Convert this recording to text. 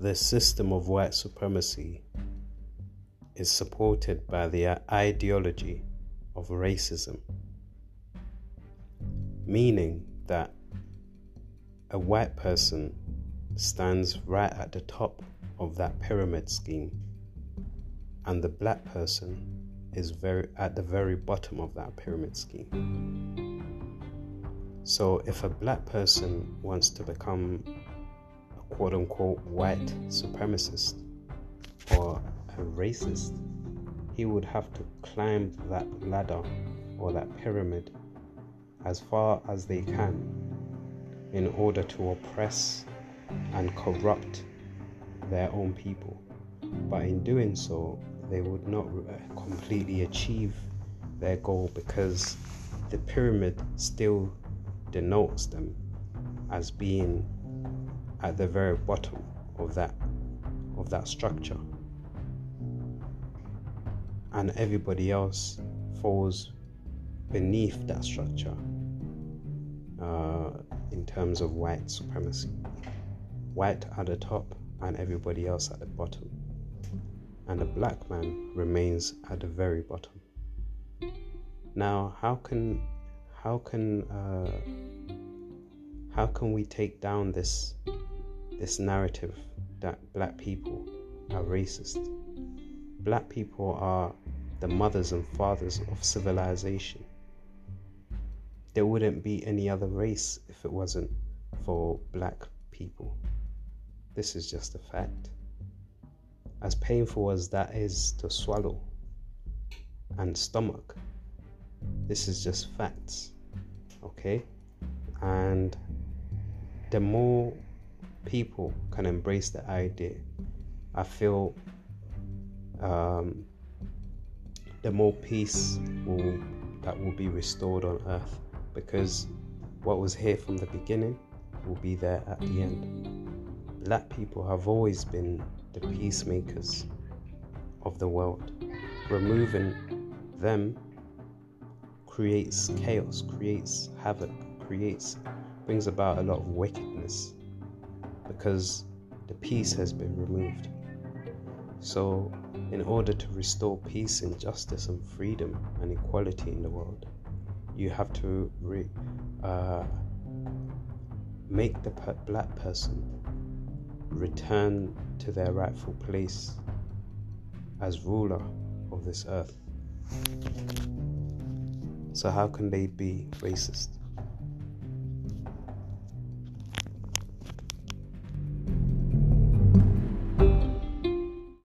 this system of white supremacy is supported by the ideology of racism, meaning that a white person stands right at the top of that pyramid scheme, and the black person is very at the very bottom of that pyramid scheme. So, if a black person wants to become quote unquote white supremacist or a racist, he would have to climb that ladder or that pyramid as far as they can in order to oppress and corrupt their own people. But in doing so, they would not uh, completely achieve their goal because the pyramid still denotes them as being at the very bottom of that of that structure and everybody else falls beneath that structure uh, in terms of white supremacy. White at the top and everybody else at the bottom. And the black man remains at the very bottom. Now, how can how can uh, how can we take down this this narrative that black people are racist? Black people are the mothers and fathers of civilization. There wouldn't be any other race if it wasn't for black people. This is just a fact. As painful as that is to swallow and stomach, this is just facts. Okay? And the more people can embrace the idea, I feel um, the more peace will that will be restored on earth because what was here from the beginning will be there at the end. Black people have always been the peacemakers of the world. Removing them creates chaos, creates havoc, creates brings about a lot of wickedness because the peace has been removed. So in order to restore peace and justice and freedom and equality in the world, you have to re, uh, make the black person return to their rightful place as ruler of this earth. So, how can they be racist?